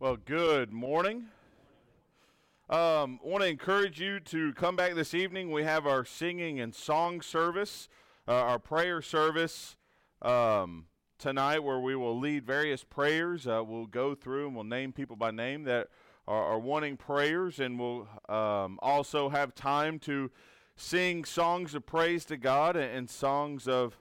Well, good morning. Um, want to encourage you to come back this evening. We have our singing and song service, uh, our prayer service um, tonight, where we will lead various prayers. Uh, we'll go through and we'll name people by name that are, are wanting prayers, and we'll um, also have time to sing songs of praise to God and, and songs of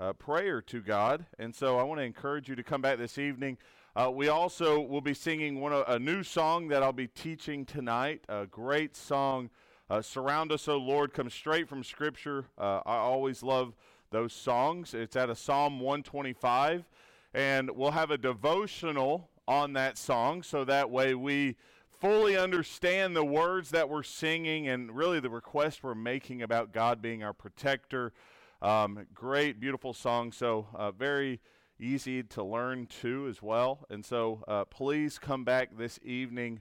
uh, prayer to God. And so I want to encourage you to come back this evening. Uh, we also will be singing one a new song that I'll be teaching tonight. A great song, uh, "Surround Us, O Lord," comes straight from Scripture. Uh, I always love those songs. It's out of Psalm 125, and we'll have a devotional on that song, so that way we fully understand the words that we're singing and really the request we're making about God being our protector. Um, great, beautiful song. So uh, very easy to learn too as well. And so uh, please come back this evening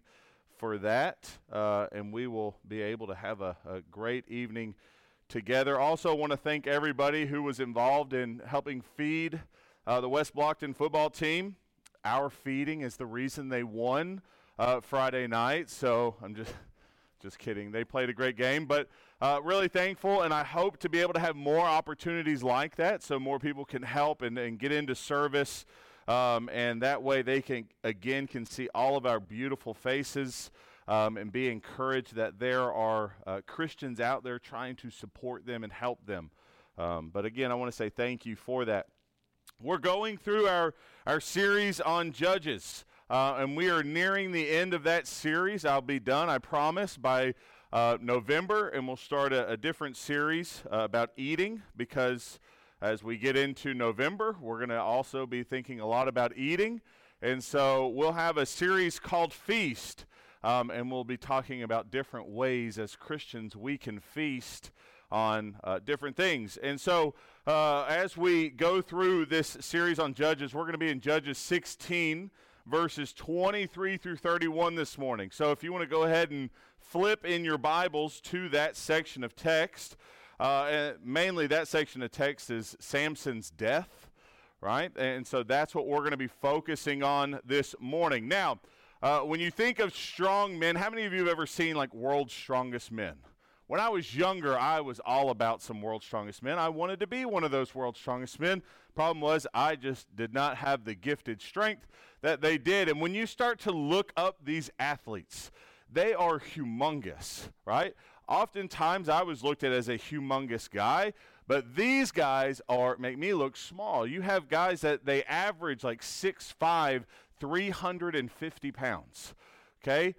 for that, uh, and we will be able to have a, a great evening together. Also, want to thank everybody who was involved in helping feed uh, the West Blockton football team. Our feeding is the reason they won uh, Friday night. So I'm just just kidding. They played a great game, but uh, really thankful, and I hope to be able to have more opportunities like that so more people can help and, and get into service. Um, and that way they can, again, can see all of our beautiful faces um, and be encouraged that there are uh, Christians out there trying to support them and help them. Um, but again, I want to say thank you for that. We're going through our, our series on Judges. Uh, and we are nearing the end of that series. I'll be done, I promise, by uh, November, and we'll start a, a different series uh, about eating because as we get into November, we're going to also be thinking a lot about eating. And so we'll have a series called Feast, um, and we'll be talking about different ways as Christians we can feast on uh, different things. And so, uh, as we go through this series on Judges, we're going to be in Judges 16 verses 23 through 31 this morning. So if you want to go ahead and flip in your Bibles to that section of text, uh, mainly that section of text is Samson's death, right? And so that's what we're going to be focusing on this morning. Now, uh, when you think of strong men, how many of you have ever seen like World's Strongest Men? When I was younger, I was all about some world's strongest men. I wanted to be one of those world's strongest men. Problem was, I just did not have the gifted strength that they did. And when you start to look up these athletes, they are humongous, right? Oftentimes, I was looked at as a humongous guy, but these guys are make me look small. You have guys that they average like 6'5", 350 pounds. Okay,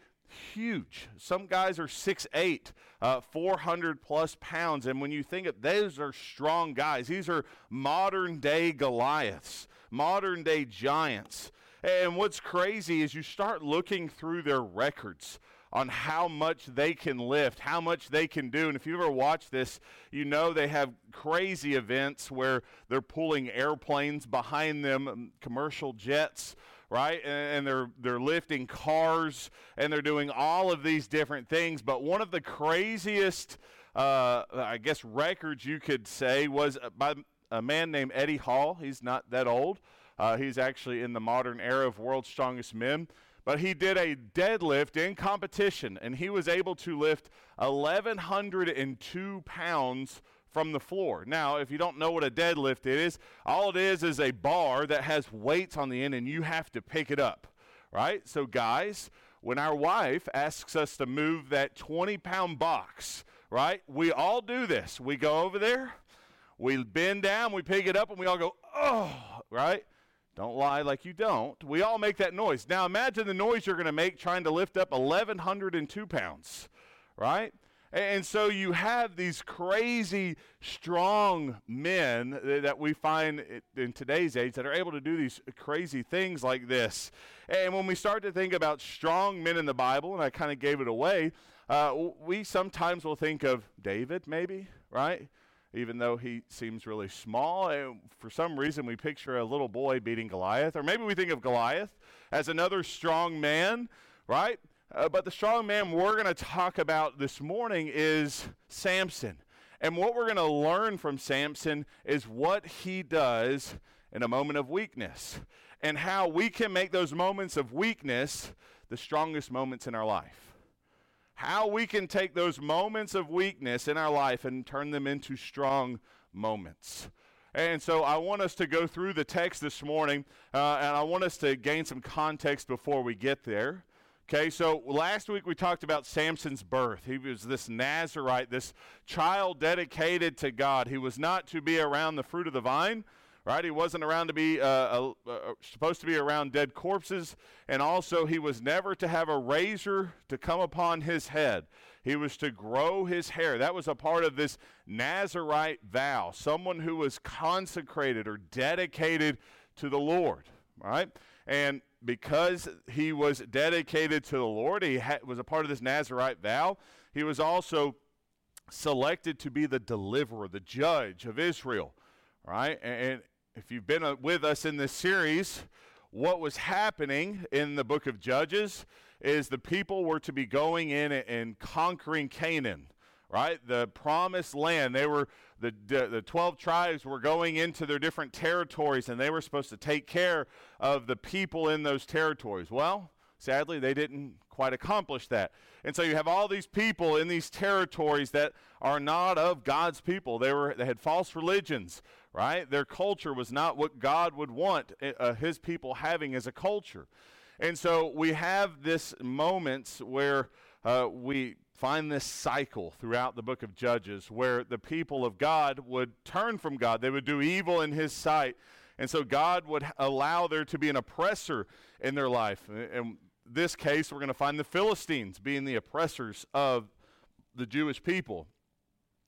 huge. Some guys are 6'8", uh, 400 plus pounds. And when you think of those are strong guys, these are modern day Goliaths, modern day giants. And what's crazy is you start looking through their records on how much they can lift, how much they can do. And if you ever watch this, you know they have crazy events where they're pulling airplanes behind them, um, commercial jets right? And, they're they're lifting cars and they're doing all of these different things. But one of the craziest, uh, I guess, records you could say was by a man named Eddie Hall. He's not that old. Uh, he's actually in the modern era of world's strongest men. But he did a deadlift in competition, and he was able to lift 1,102 pounds from the floor. Now, if you don't know what a deadlift is, all it is is a bar that has weights on the end and you have to pick it up, right? So, guys, when our wife asks us to move that 20 pound box, right, we all do this. We go over there, we bend down, we pick it up, and we all go, oh, right? Don't lie like you don't. We all make that noise. Now imagine the noise you're going to make trying to lift up 1,102 pounds, right? And so you have these crazy, strong men that we find in today's age that are able to do these crazy things like this. And when we start to think about strong men in the Bible, and I kind of gave it away, uh, we sometimes will think of David, maybe, right? Even though he seems really small, and for some reason we picture a little boy beating Goliath, or maybe we think of Goliath as another strong man, right? Uh, but the strong man we're going to talk about this morning is Samson. And what we're going to learn from Samson is what he does in a moment of weakness. and how we can make those moments of weakness the strongest moments in our life. How we can take those moments of weakness in our life and turn them into strong moments. And so I want us to go through the text this morning, uh, and I want us to gain some context before we get there. Okay, so last week we talked about Samson's birth. He was this Nazarite, this child dedicated to God. He was not to be around the fruit of the vine, right? He wasn't around to be uh, supposed to be around dead corpses, and also he was never to have a razor to come upon his head. He was to grow his hair. That was a part of this Nazarite vow. Someone who was consecrated or dedicated to the Lord, right? And because he was dedicated to the Lord, he ha- was a part of this Nazarite vow. He was also selected to be the deliverer, the judge of Israel, right? And, if you've been uh, with us in this series, what was happening in the book of Judges is the people were to be going in and conquering Canaan, right? The promised land. They were the, the, the 12 tribes were going into their different territories and they were supposed to take care of the people in those territories. Well, sadly, they didn't quite accomplish that. And so you have all these people in these territories that are not of God's people. They were they had false religions, right? Their culture was not what God would want uh, uh his people having as a culture. And so we have this moments where uh, we find this cycle throughout the book of Judges where the people of God would turn from God. They would do evil in his sight. And so God would allow there to be an oppressor in their life. And this case, we're going to find the Philistines being the oppressors of the Jewish people.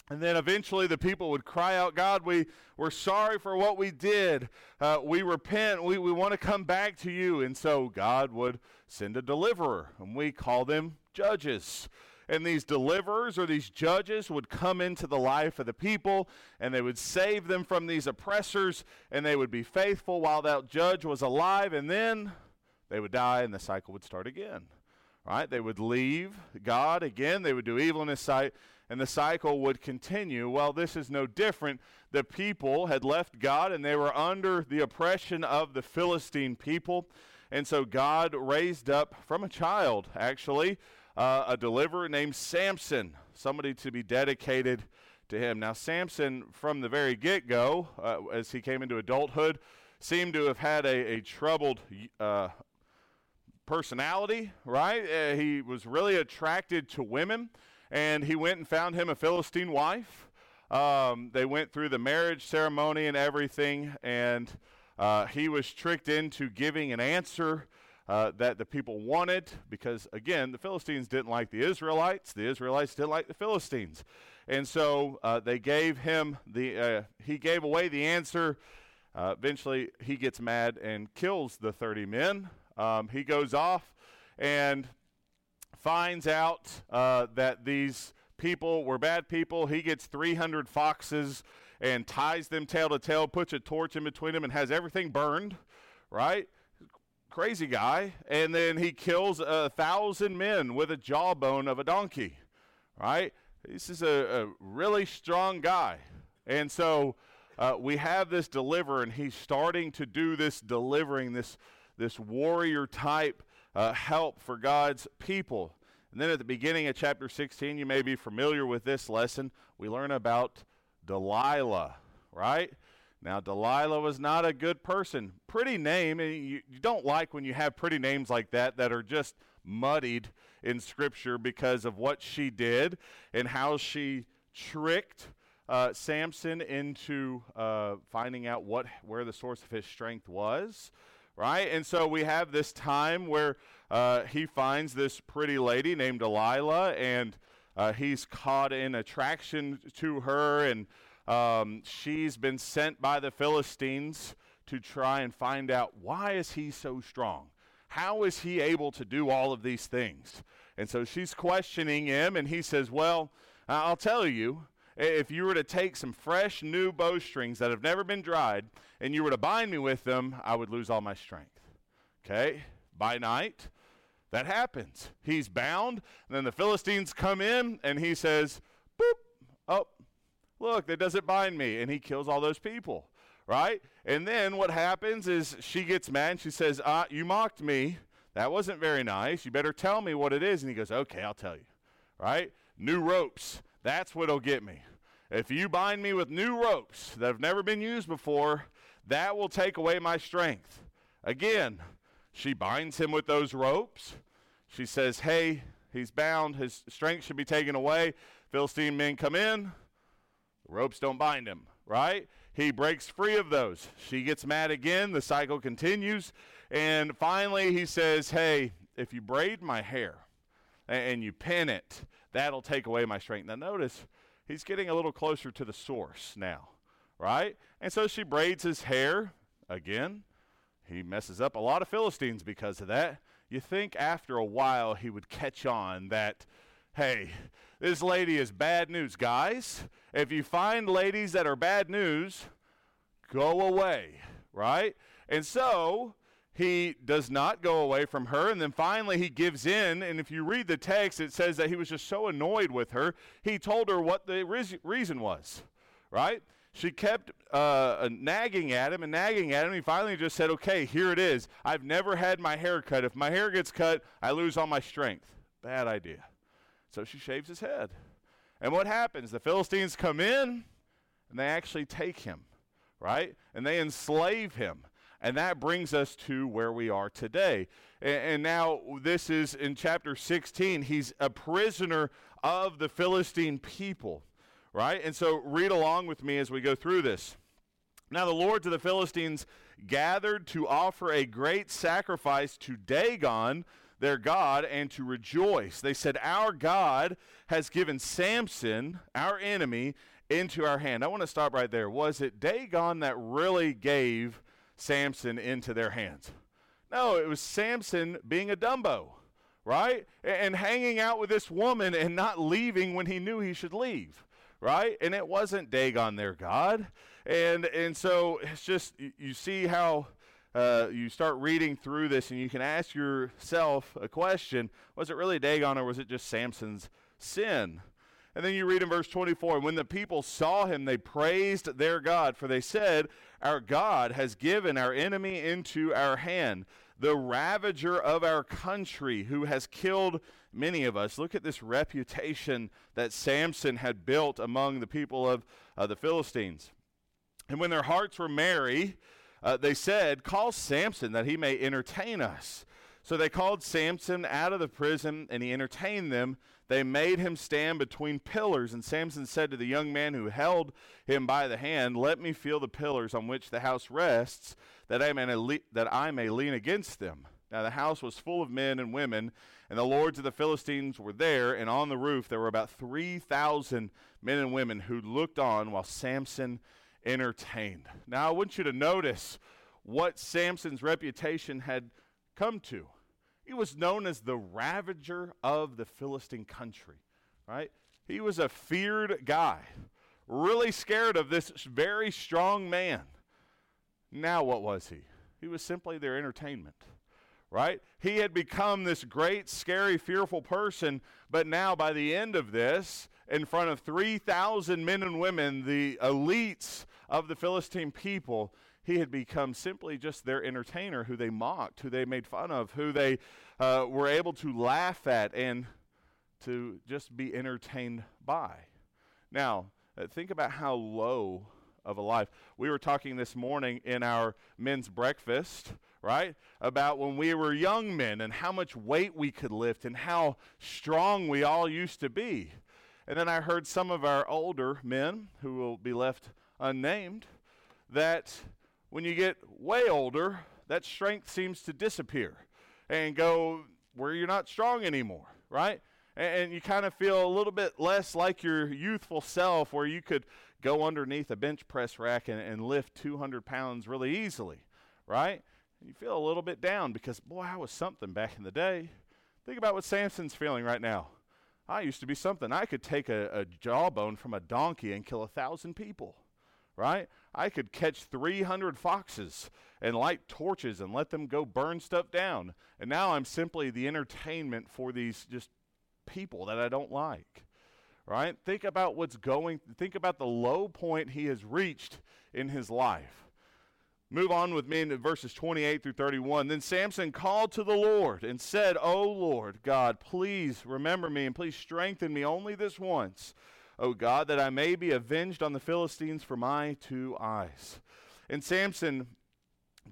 And then eventually the people would cry out, God, we, we're sorry for what we did. Uh, we repent. We, we want to come back to you. And so God would send a deliverer, and we call them judges. And these deliverers or these judges would come into the life of the people, and they would save them from these oppressors, and they would be faithful while that judge was alive. And then they would die, and the cycle would start again. Right? They would leave God again. They would do evil in His sight, and the cycle would continue. Well, this is no different. The people had left God, and they were under the oppression of the Philistine people. And so God raised up from a child, actually, uh, a deliverer named Samson, somebody to be dedicated to him. Now, Samson, from the very get go, uh, as he came into adulthood, seemed to have had a, a troubled uh, personality, right? Uh, he was really attracted to women, and he went and found him a Philistine wife. Um, they went through the marriage ceremony and everything, and uh, he was tricked into giving an answer uh, that the people wanted because, again, the Philistines didn't like the Israelites, the Israelites didn't like the Philistines. And so uh, they gave him the, uh, he gave away the answer. Uh, eventually, he gets mad and kills the 30 men. Um, he goes off and finds out uh, that these people were bad people. He gets 300 foxes and ties them tail to tail, puts a torch in between them, and has everything burned, right? Crazy guy. And then he kills a thousand men with a jawbone of a donkey, right? This is a, a really strong guy. And so uh, we have this deliverer, and he's starting to do this delivering, this this warrior type uh, help for God's people. And then at the beginning of chapter 16, you may be familiar with this lesson. We learn about Delilah, right? Now, Delilah was not a good person. Pretty name, and you, you don't like when you have pretty names like that that are just muddied in Scripture because of what she did and how she tricked uh, Samson into uh, finding out what where the source of his strength was right? And so we have this time where uh, he finds this pretty lady named Delilah, and uh, he's caught in attraction to her, and um, she's been sent by the Philistines to try and find out why is he so strong? How is he able to do all of these things? And so she's questioning him, and he says, Well, I'll tell you, if you were to take some fresh new bowstrings that have never been dried and you were to bind me with them, I would lose all my strength. Okay? By night, that happens. He's bound, and then the Philistines come in and he says, Boop, oh, look, that doesn't bind me. And he kills all those people. right? And then what happens is she gets mad and she says, uh, You mocked me. That wasn't very nice. You better tell me what it is. And he goes, Okay, I'll tell you, right? New ropes. That's what'll get me. If you bind me with new ropes that have never been used before, that will take away my strength. Again, she binds him with those ropes. She says, Hey, he's bound. His strength should be taken away. Philistine men come in. The ropes don't bind him, right? He breaks free of those. She gets mad again. The cycle continues. And finally, he says, Hey, if you braid my hair and you pin it, that'll take away my strength. Now, notice he's getting a little closer to the source now, right? And so she braids his hair again. He messes up a lot of Philistines because of that. You think after a while he would catch on that, hey, this lady is bad news, guys. If you find ladies that are bad news, go away, right? And so he does not go away from her. And then finally he gives in. And if you read the text, it says that he was just so annoyed with her, he told her what the reason was, right? She kept uh, nagging at him and nagging at him. He finally just said, Okay, here it is. I've never had my hair cut. If my hair gets cut, I lose all my strength. Bad idea. So she shaves his head. And what happens? The Philistines come in and they actually take him, right? And they enslave him. And that brings us to where we are today. And, and, now, this is in chapter 16. He's a prisoner of the Philistine people, right? And so, read along with me as we go through this. Now, the lords of the Philistines gathered to offer a great sacrifice to Dagon, their God, and to rejoice. They said, Our God has given Samson, our enemy, into our hand. I want to stop right there. Was it Dagon that really gave Samson into their hands. No, it was Samson being a Dumbo, right? And hanging out with this woman and not leaving when he knew he should leave, right? And it wasn't Dagon their God. And, and so it's just, you see how uh, you start reading through this and you can ask yourself a question was it really Dagon or was it just Samson's sin? And then you read in verse 24, and when the people saw him, they praised their God, for they said, Our God has given our enemy into our hand, the ravager of our country, who has killed many of us. Look at this reputation that Samson had built among the people of uh, the Philistines. And when their hearts were merry, uh, they said, Call Samson that he may entertain us. So they called Samson out of the prison, and he entertained them they made him stand between pillars. And Samson said to the young man who held him by the hand, Let me feel the pillars on which the house rests, that I may, le- that I may lean against them. Now the house was full of men and women, and the lords of the Philistines were there, and on the roof there were about 3,000 men and women who looked on while Samson entertained. Now I want you to notice what Samson's reputation had come to. He was known as the ravager of the Philistine country, right? He was a feared guy, really scared of this very strong man. Now, what was he? He was simply their entertainment, right? He had become this great, scary, fearful person, but now, by the end of this, in front of 3,000 men and women, the elites of the Philistine people, he had become simply just their entertainer who they mocked, who they made fun of, who they uh, were able to laugh at and to just be entertained by. Now, uh, think about how low of a life. We were talking this morning in our men's breakfast, right? About when we were young men and how much weight we could lift and how strong we all used to be. And then I heard some of our older men, who will be left unnamed, that when you get way older, that strength seems to disappear and go where you're not strong anymore, right? And, you kind of feel a little bit less like your youthful self where you could go underneath a bench press rack and, and lift 200 pounds really easily, right? And you feel a little bit down because, boy, I was something back in the day. Think about what Samson's feeling right now. I used to be something. I could take a, a jawbone from a donkey and kill a thousand people right? I could catch 300 foxes and light torches and let them go burn stuff down. And now I'm simply the entertainment for these just people that I don't like. Right? Think about what's going think about the low point he has reached in his life. Move on with me into verses 28 through 31. Then Samson called to the Lord and said, O Lord God, please remember me and please strengthen me only this once, O God, that I may be avenged on the Philistines for my two eyes. And Samson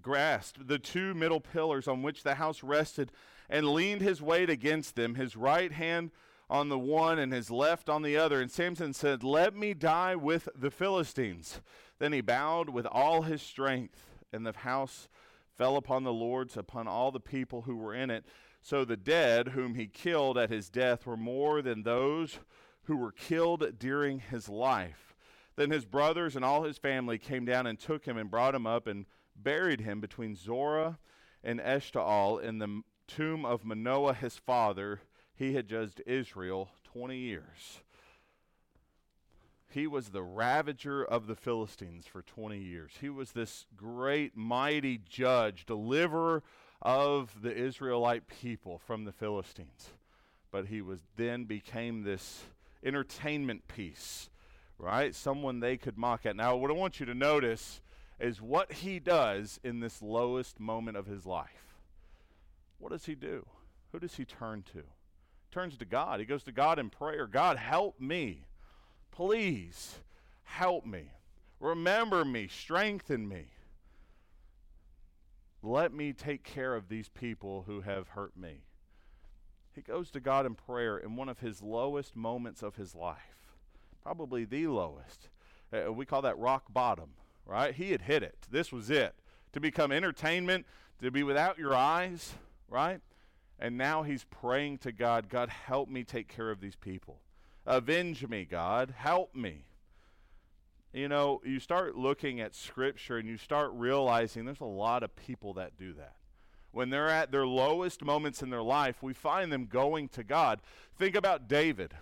grasped the two middle pillars on which the house rested and leaned his weight against them, his right hand on the one and his left on the other. And Samson said, Let me die with the Philistines. Then he bowed with all his strength, and the house fell upon the lords, upon all the people who were in it. So the dead whom he killed at his death were more than those who were killed during his life. Then his brothers and all his family came down and took him and brought him up and buried him between Zorah and Eshtaol in the tomb of Manoah his father. He had judged Israel 20 years. He was the ravager of the Philistines for 20 years. He was this great, mighty judge, deliverer of the Israelite people from the Philistines. But he was then became this entertainment piece, right? Someone they could mock at. Now, what I want you to notice is what he does in this lowest moment of his life. What does he do? Who does he turn to? He turns to God. He goes to God in prayer. God, help me. Please help me. Remember me. Strengthen me. Let me take care of these people who have hurt me. Goes to God in prayer in one of his lowest moments of his life, probably the lowest. Uh, we call that rock bottom, right? He had hit it. This was it. To become entertainment, to be without your eyes, right? And now he's praying to God, God, help me take care of these people. Avenge me, God. Help me. You know, you start looking at Scripture and you start realizing there's a lot of people that do that. When they're at their lowest moments in their life, we find them going to God. Think about David.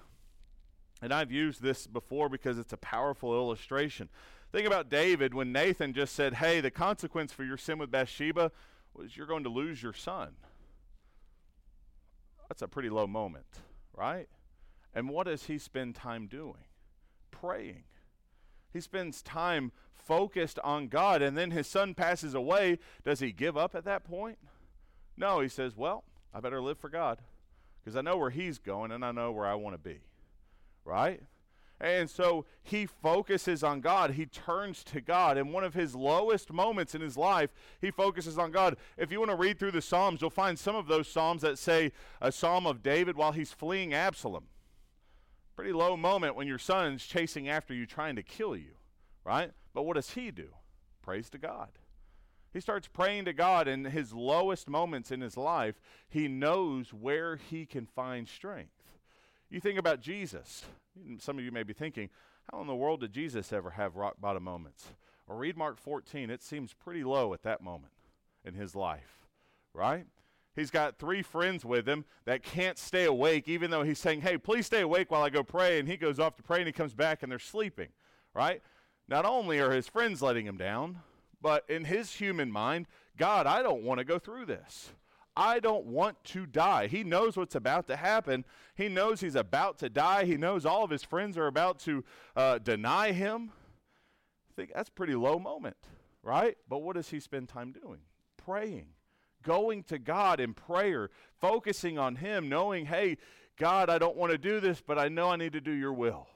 And I've used this before because it's a powerful illustration. Think about David when Nathan just said, Hey, the consequence for your sin with Bathsheba was you're going to lose your son. That's a pretty low moment, right? And what does he spend time doing? Praying. He spends time focused on God, and then his son passes away. Does he give up at that point? No, he says, Well, I better live for God because I know where he's going and I know where I want to be. Right? And so he focuses on God. He turns to God. In one of his lowest moments in his life, he focuses on God. If you want to read through the Psalms, you'll find some of those Psalms that say a Psalm of David while he's fleeing Absalom. Pretty low moment when your son's chasing after you, trying to kill you, right? But what does he do? Praise to God. He starts praying to God in his lowest moments in his life. He knows where he can find strength. You think about Jesus. Some of you may be thinking, how in the world did Jesus ever have rock bottom moments? Or read Mark 14. It seems pretty low at that moment in his life, right? He's got three friends with him that can't stay awake, even though he's saying, Hey, please stay awake while I go pray. And he goes off to pray and he comes back and they're sleeping, right? Not only are his friends letting him down, but in his human mind, God, I don't want to go through this. I don't want to die. He knows what's about to happen. He knows he's about to die. He knows all of his friends are about to uh, deny him. I think that's pretty low moment, right? But what does he spend time doing? Praying going to God in prayer, focusing on Him, knowing, hey, God, I don't want to do this, but I know I need to do your will.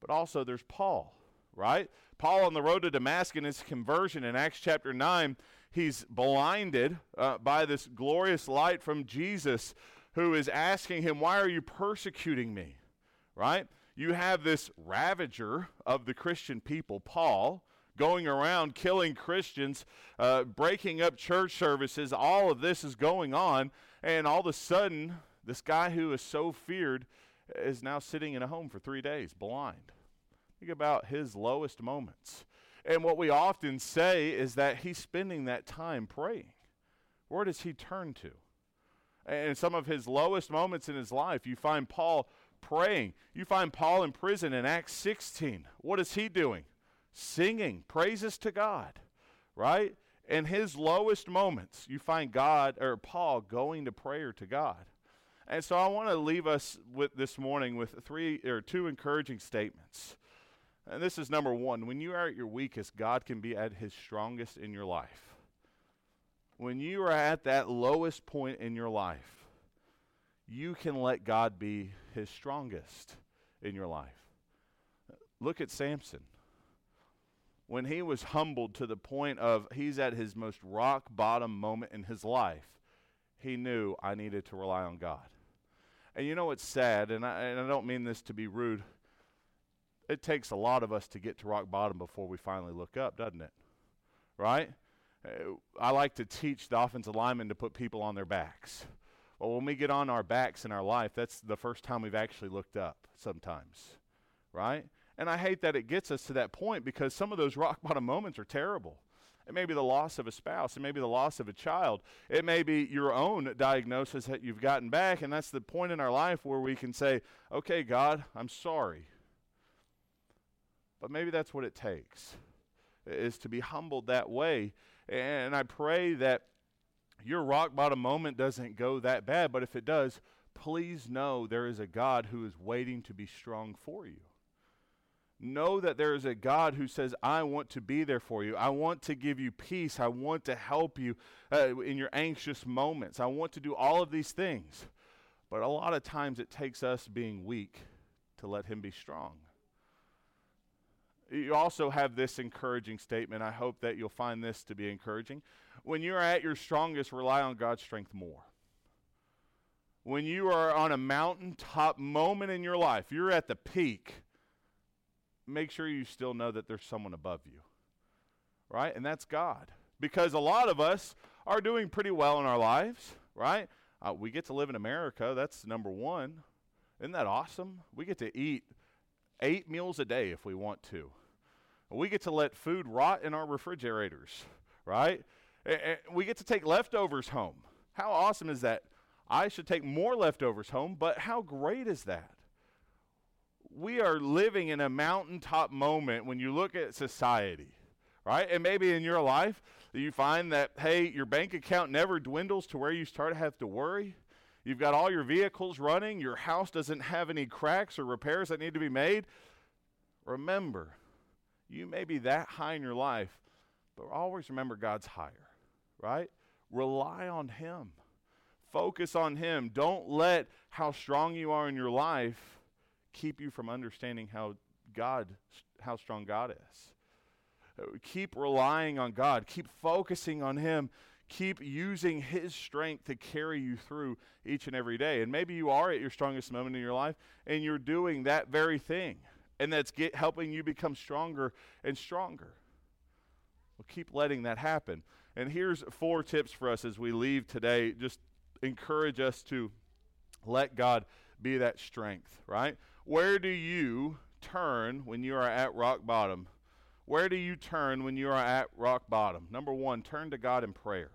But also, there's Paul, right? Paul on the road to Damascus in his conversion in Acts chapter 9, he's blinded uh, by this glorious light from Jesus who is asking him, Why are you persecuting me? Right? You have this ravager of the Christian people, Paul, going around killing Christians, uh, breaking up church services. All of this is going on. And all of a sudden, this guy who is so feared is now sitting in a home for three days, blind. Think about his lowest moments. And what we often say is that he's spending that time praying. Where does he turn to? And some of his lowest moments in his life, you find Paul praying. You find Paul in prison in Acts 16. What is he doing? singing praises to God, right? In his lowest moments, you find God or Paul going to prayer to God. And so I want to leave us with this morning with three or two encouraging statements. And this is number one. When you are at your weakest, God can be at his strongest in your life. When you are at that lowest point in your life, you can let God be his strongest in your life. Look at Samson. When he was humbled to the point of he's at his most rock bottom moment in his life, he knew I needed to rely on God. And you know what's sad, and I, and I don't mean this to be rude. It takes a lot of us to get to rock bottom before we finally look up, doesn't it? Right? Uh, I like to teach the offensive linemen to put people on their backs. Well, when we get on our backs in our life, that's the first time we've actually looked up sometimes. Right? And I hate that it gets us to that point because some of those rock bottom moments are terrible. It may be the loss of a spouse. It may be the loss of a child. It may be your own diagnosis that you've gotten back. And that's the point in our life where we can say, okay, God, I'm sorry. But maybe that's what it takes, is to be humbled that way. And I pray that your rock bottom moment doesn't go that bad. But if it does, please know there is a God who is waiting to be strong for you. Know that there is a God who says, I want to be there for you. I want to give you peace. I want to help you uh, in your anxious moments. I want to do all of these things. But a lot of times it takes us being weak to let Him be strong. You also have this encouraging statement. I hope that you'll find this to be encouraging. When you're at your strongest, rely on God's strength more. When you are on a mountaintop moment in your life, you're at the peak make sure you still know that there's someone above you. Right? And that's God. Because a lot of us are doing pretty well in our lives, right? Uh, we get to live in America. That's number one. Isn't that awesome? We get to eat eight meals a day if we want to. We get to let food rot in our refrigerators, right? And we get to take leftovers home. How awesome is that? I should take more leftovers home, but how great is that? we are living in a mountaintop moment when you look at society, right? And maybe in your life, you find that, hey, your bank account never dwindles to where you start to have to worry. You've got all your vehicles running, your house doesn't have any cracks or repairs that need to be made. Remember, you may be that high in your life, but always remember God's higher, right? Rely on Him. Focus on Him. Don't let how strong you are in your life keep you from understanding how God, how strong God is. Keep relying on God. Keep focusing on Him. Keep using His strength to carry you through each and every day. And maybe you are at your strongest moment in your life and you're doing that very thing. And that's get, helping you become stronger and stronger. Well, keep letting that happen. And here's four tips for us as we leave today. Just encourage us to let God be that strength, right? Where do you turn when you are at rock bottom? Where do you turn when you are at rock bottom? Number one, turn to God in prayer.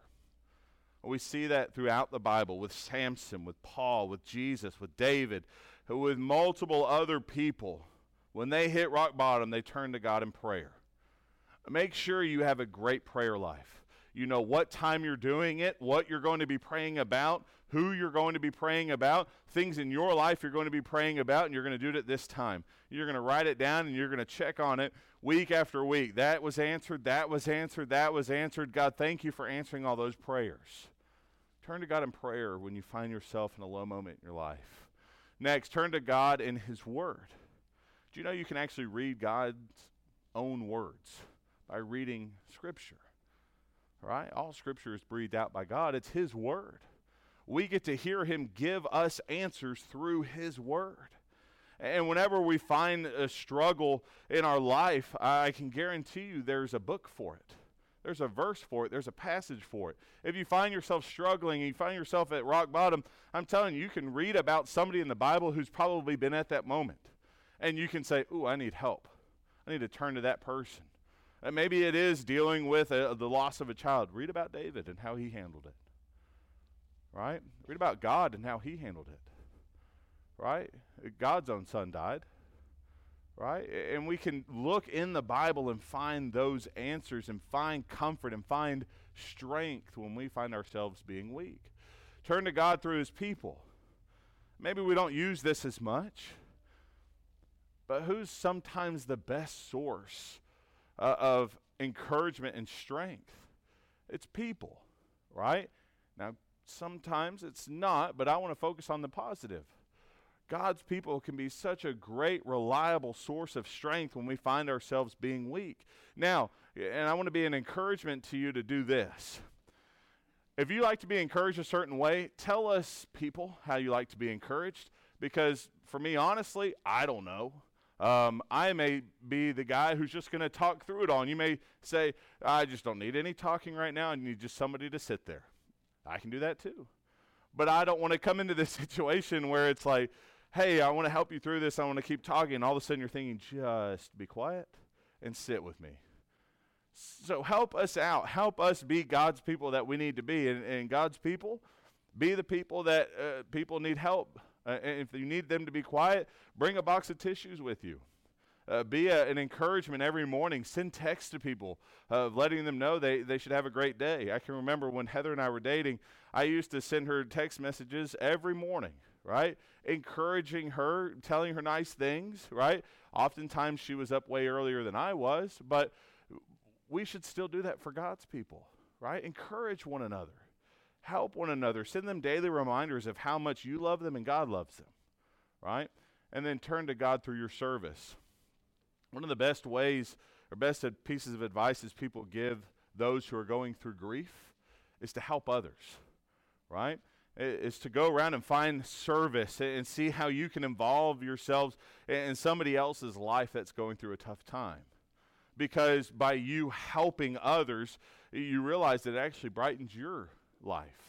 We see that throughout the Bible with Samson, with Paul, with Jesus, with David, with multiple other people. When they hit rock bottom, they turn to God in prayer. Make sure you have a great prayer life. You know what time you're doing it, what you're going to be praying about, who you're going to be praying about, things in your life you're going to be praying about, and you're going to do it at this time. You're going to write it down and you're going to check on it week after week. That was answered, that was answered, that was answered. God, thank you for answering all those prayers. Turn to God in prayer when you find yourself in a low moment in your life. Next, turn to God in His Word. Do you know you can actually read God's own words by reading Scripture? Right? All Scripture is breathed out by God, it's His Word we get to hear him give us answers through his word. And whenever we find a struggle in our life, I can guarantee you there's a book for it. There's a verse for it. There's a passage for it. If you find yourself struggling and you find yourself at rock bottom, I'm telling you, you can read about somebody in the Bible who's probably been at that moment. And you can say, Ooh, I need help. I need to turn to that person. And maybe it is dealing with a, uh, the loss of a child. Read about David and how he handled it right? Read about God and how he handled it, right? God's own son died, right? And we can look in the Bible and find those answers and find comfort and find strength when we find ourselves being weak. Turn to God through his people. Maybe we don't use this as much, But who's sometimes the best source uh, of encouragement and strength? It's people, right? Now, sometimes it's not, but I want to focus on the positive. God's people can be such a great, reliable source of strength when we find ourselves being weak. Now, and I want to be an encouragement to you to do this. If you like to be encouraged a certain way, tell us, people, how you like to be encouraged. Because for me, honestly, I don't know. Um, I may be the guy who's just going to talk through it all. And you may say, I just don't need any talking right now. I need just somebody to sit there. I can do that too. But I don't want to come into this situation where it's like, hey, I want to help you through this. I want to keep talking. And all of a sudden you're thinking, just be quiet and sit with me. So help us out. Help us be God's people that we need to be. And, and God's people, be the people that uh, people need help. Uh, if you need them to be quiet, bring a box of tissues with you. Uh, be a, an encouragement every morning. Send text to people, uh, letting them know they, they should have a great day. I can remember when Heather and I were dating, I used to send her text messages every morning right? Encouraging her, telling her nice things, right? Oftentimes she was up way earlier than I was, but we should still do that for God's people, right? Encourage one another, help one another, send them daily reminders of how much you love them and God loves them, right? And then turn to God through your service. One of the best ways or best pieces of advice is people give those who are going through grief is to help others, right? is to go around and find service and see how you can involve yourselves in somebody else's life that's going through a tough time. Because by you helping others, you realize that it actually brightens your life.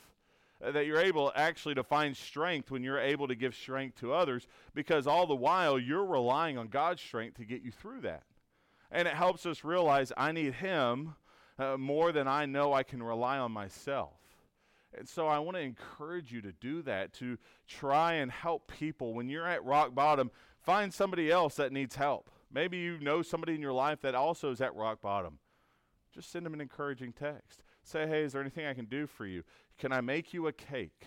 Uh, that you're able actually to find strength when you're able to give strength to others, because all the while you're relying on God's strength to get you through that. And it helps us realize I need Him uh, more than I know I can rely on myself. And so I want to encourage you to do that, to try and help people. When you're at rock bottom, find somebody else that needs help. Maybe you know somebody in your life that also is at rock bottom. Just send them an encouraging text. Say, hey, is there anything I can do for you? Can I make you a cake?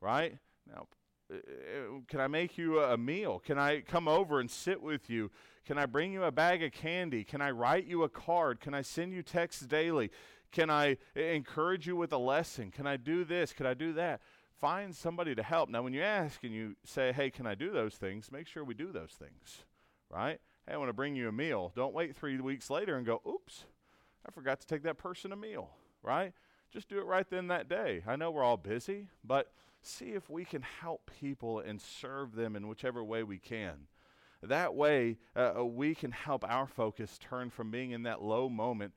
Right? Now, uh, uh, can I make you a meal? Can I come over and sit with you? Can I bring you a bag of candy? Can I write you a card? Can I send you texts daily? Can I encourage you with a lesson? Can I do this? Can I do that? Find somebody to help. Now, when you ask and you say, hey, can I do those things? Make sure we do those things, right? Hey, I want to bring you a meal. Don't wait three weeks later and go, oops, I forgot to take that person a meal, right? Just do it right then that day. I know we're all busy, but see if we can help people and serve them in whichever way we can. That way, uh, we can help our focus turn from being in that low moment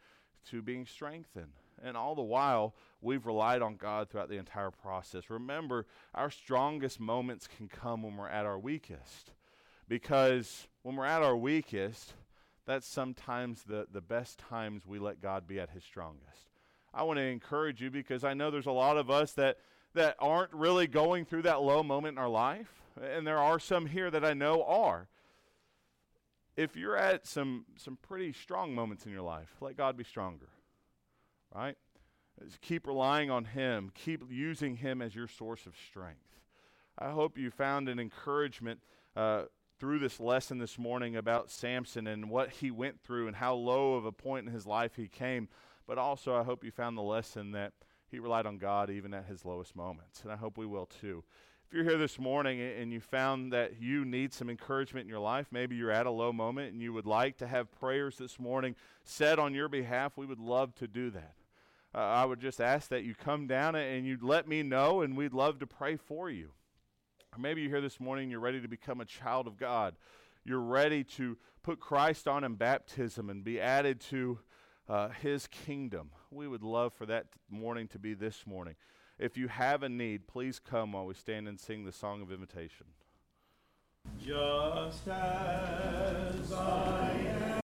to being strengthened. And all the while, we've relied on God throughout the entire process. Remember, our strongest moments can come when we're at our weakest. Because when we're at our weakest, that's sometimes the, the best times we let God be at his strongest. I want to encourage you because I know there's a lot of us that, that aren't really going through that low moment in our life. And there are some here that I know are if you're at some some pretty strong moments in your life, let God be stronger. Right? Just keep relying on Him. Keep using Him as your source of strength. I hope you found an encouragement uh, through this lesson this morning about Samson and what he went through and how low of a point in his life he came. But also, I hope you found the lesson that he relied on God even at his lowest moments. And I hope we will too. If you're here this morning and you found that you need some encouragement in your life, maybe you're at a low moment and you would like to have prayers this morning said on your behalf, we would love to do that. Uh, I would just ask that you come down and you'd let me know, and we'd love to pray for you. Or maybe you're here this morning, you're ready to become a child of God. You're ready to put Christ on in baptism and be added to uh, his kingdom. We would love for that morning to be this morning. If you have a need, please come while we stand and sing the song of invitation. Just as I am.